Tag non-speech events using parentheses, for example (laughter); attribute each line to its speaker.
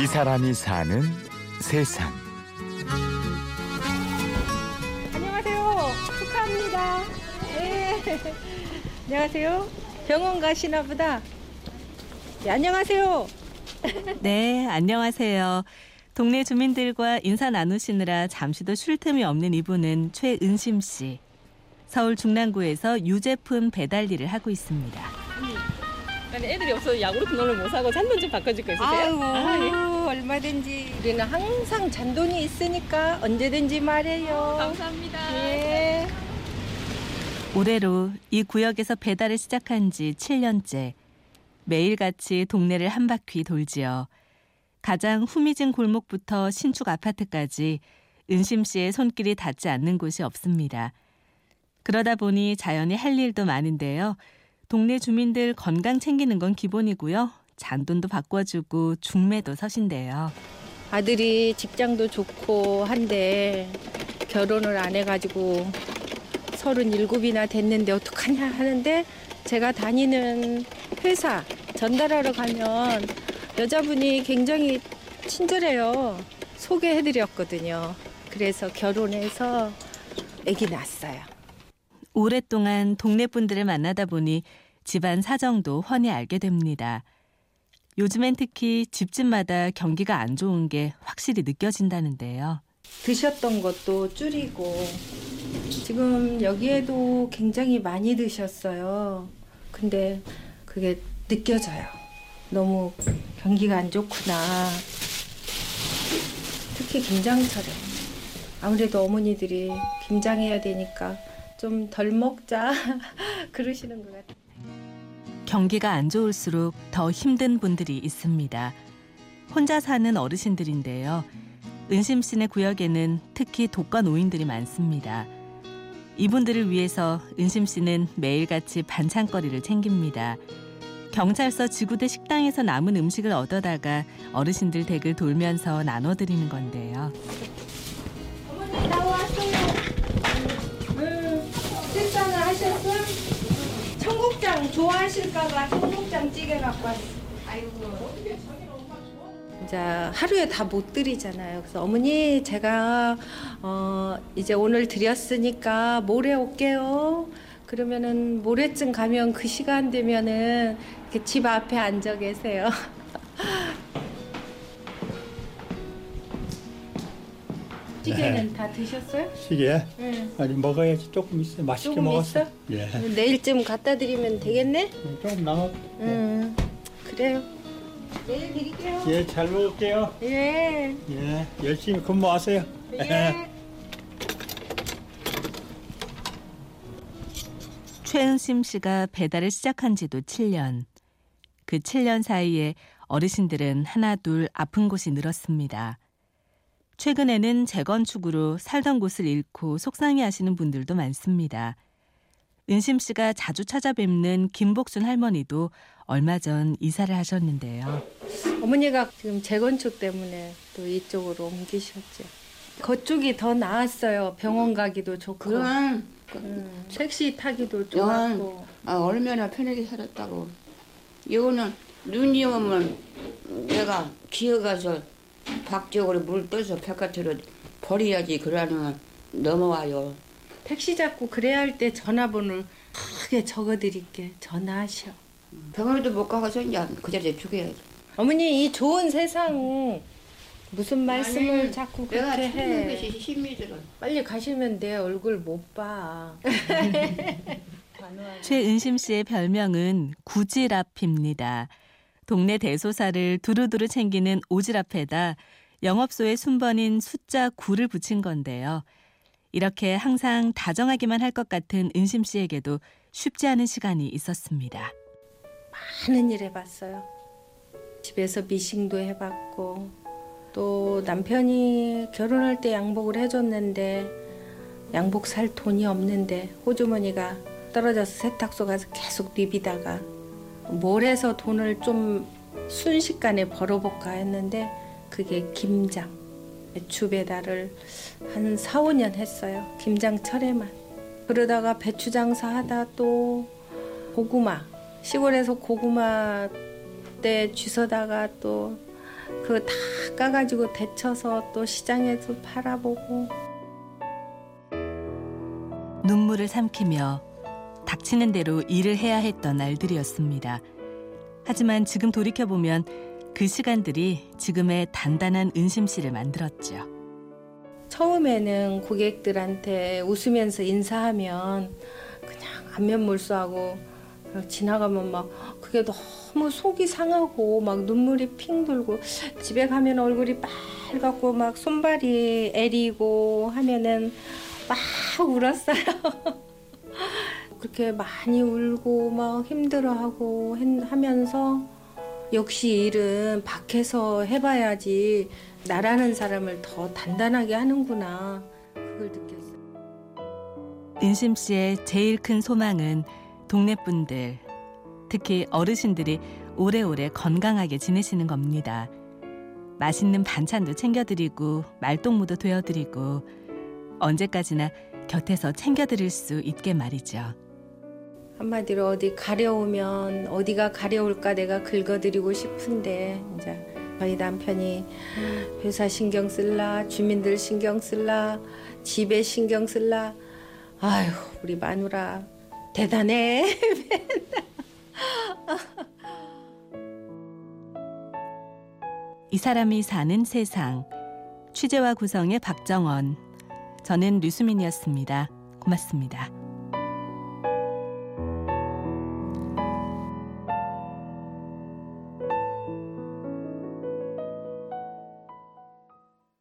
Speaker 1: 이 사람이 사는 세상.
Speaker 2: 안녕하세요. 축하합니다. 네. 안녕하세요. 병원 가시나 보다. 네, 안녕하세요.
Speaker 3: 네, 안녕하세요. 동네 주민들과 인사 나누시느라 잠시도 쉴 틈이 없는 이분은 최은심 씨. 서울 중랑구에서 유제품 배달 일을 하고 있습니다.
Speaker 4: 아니 애들이 없어서 야구르트 놀러 못 사고 잔돈 좀 바꿔줄 거 있으세요?
Speaker 2: 아이고,
Speaker 4: 아, 예.
Speaker 2: 얼마든지. 우리는 항상 잔돈이 있으니까 언제든지 말해요.
Speaker 4: 감사합니다.
Speaker 2: 예.
Speaker 3: 올해로 이 구역에서 배달을 시작한 지 7년째. 매일같이 동네를 한 바퀴 돌지요. 가장 후미진 골목부터 신축 아파트까지 은심 씨의 손길이 닿지 않는 곳이 없습니다. 그러다 보니 자연히 할 일도 많은데요. 동네 주민들 건강 챙기는 건 기본이고요. 잔돈도 바꿔주고 중매도 서신대요.
Speaker 2: 아들이 직장도 좋고 한데 결혼을 안 해가지고 서른일곱이나 됐는데 어떡하냐 하는데 제가 다니는 회사 전달하러 가면 여자분이 굉장히 친절해요. 소개해드렸거든요. 그래서 결혼해서 아기 낳았어요.
Speaker 3: 오랫동안 동네 분들을 만나다 보니 집안 사정도 훤히 알게 됩니다. 요즘엔 특히 집집마다 경기가 안 좋은 게 확실히 느껴진다는데요.
Speaker 2: 드셨던 것도 줄이고 지금 여기에도 굉장히 많이 드셨어요. 근데 그게 느껴져요. 너무 경기가 안 좋구나. 특히 김장철에 아무래도 어머니들이 김장해야 되니까 좀 덜 먹자 (laughs) 그러시는 것 같아요.
Speaker 3: 경기가 안 좋을수록 더 힘든 분들이 있습니다. 혼자 사는 어르신들인데요. 은심 씨네 구역에는 특히 독거 노인들이 많습니다. 이분들을 위해서 은심 씨는 매일같이 반찬거리를 챙깁니다. 경찰서 지구대 식당에서 남은 음식을 얻어다가 어르신들 댁을 돌면서 나눠드리는 건데요.
Speaker 2: 청국장 좋아하실까봐 청국장 찌개 갖고 왔어. 아이고. 이제 하루에 다 못 드리잖아요. 그래서 어머니 제가 어 이제 오늘 드렸으니까 모레 올게요. 그러면은 모레쯤 가면 그 시간 되면은 집 앞에 앉아 계세요. (laughs) 찌개는 다 드셨어요?
Speaker 5: 시계
Speaker 2: 응.
Speaker 5: 아니 먹어야지 조금 있어 맛있게
Speaker 2: 조금
Speaker 5: 먹었어.
Speaker 2: 있어?
Speaker 5: 예.
Speaker 2: 내일쯤 갖다 드리면 되겠네?
Speaker 5: 조금 남았.
Speaker 2: 응. 그래요. 내일 드릴게요.
Speaker 5: 예, 잘 먹을게요.
Speaker 2: 예.
Speaker 5: 예, 열심히 근무하세요.
Speaker 2: 예.
Speaker 3: 최은심 씨가 배달을 시작한 지도 7년. 그 7년 사이에 어르신들은 하나 둘 아픈 곳이 늘었습니다. 최근에는 재건축으로 살던 곳을 잃고 속상해 하시는 분들도 많습니다. 은심 씨가 자주 찾아뵙는 김복순 할머니도 얼마 전 이사를 하셨는데요.
Speaker 2: 어머니가 지금 재건축 때문에 또 이쪽으로 옮기셨죠. 그쪽이 더 나았어요. 병원 가기도 좋고,
Speaker 6: 그럼
Speaker 2: 음, 택시 타기도. 좋았고.
Speaker 6: 아, 얼마나 편하게 살았다고. 이거는 눈이 오면 내가 기어가서 박적으로 물 떠서 바깥으로 버려야지 그러면 넘어와요.
Speaker 2: 택시 잡고 그래야 할 때 전화번호를 크게 적어드릴게. 전화하셔.
Speaker 6: 병원에도 못 가서 이제 그 자리에 죽여야지.
Speaker 2: 어머니 이 좋은 세상 무슨 말씀을
Speaker 6: 아니,
Speaker 2: 자꾸
Speaker 6: 내가
Speaker 2: 그렇게 해.
Speaker 6: 것이 힘이 들어.
Speaker 2: 빨리 가시면 내 얼굴 못 봐. (laughs)
Speaker 3: 최은심 씨의 별명은 구지랍입니다. 동네 대소사를 두루두루 챙기는 오지랖에다 영업소의 순번인 숫자 9를 붙인 건데요. 이렇게 항상 다정하기만 할 것 같은 은심 씨에게도 쉽지 않은 시간이 있었습니다.
Speaker 2: 많은 일 해봤어요. 집에서 미싱도 해봤고 또 남편이 결혼할 때 양복을 해줬는데 양복 살 돈이 없는데 호주머니가 떨어져서 세탁소 가서 계속 리비다가 뭘 해서 돈을 좀 순식간에 벌어볼까 했는데 그게 김장 배추 배달을 한 4, 5년 했어요. 김장철에만. 그러다가 배추 장사하다 또 고구마 시골에서 고구마 때 주워다가 또 그거 다 까가지고 데쳐서 또 시장에서 팔아보고
Speaker 3: 눈물을 삼키며 닥치는 대로 일을 해야 했던 날들이었습니다. 하지만 지금 돌이켜보면 그 시간들이 지금의 단단한 은심 씨를 만들었죠.
Speaker 2: 처음에는 고객들한테 웃으면서 인사하면 그냥 안면 몰수하고 지나가면 막 그게 너무 속이 상하고 막 눈물이 핑 돌고 집에 가면 얼굴이 빨갛고 막 손발이 애리고 하면은 막 울었어요. (laughs) 그렇게 많이 울고 막 힘들어하고 했- 하면서 역시 일은 밖에서 해봐야지 나라는 사람을 더 단단하게 하는구나 그걸 느꼈어요.
Speaker 3: 은심 씨의 제일 큰 소망은 동네 분들, 특히 어르신들이 오래오래 건강하게 지내시는 겁니다. 맛있는 반찬도 챙겨드리고 말동무도 되어드리고 언제까지나 곁에서 챙겨드릴 수 있게 말이죠.
Speaker 2: 한마디로 어디 가려우면 어디가 가려울까 내가 긁어드리고 싶은데 이제 저희 남편이 회사 신경 쓸라 주민들 신경 쓸라 집에 신경 쓸라 아휴 우리 마누라 대단해
Speaker 3: 이 사람이 사는 세상 취재와 구성의 박정원 저는 류수민이었습니다. 고맙습니다.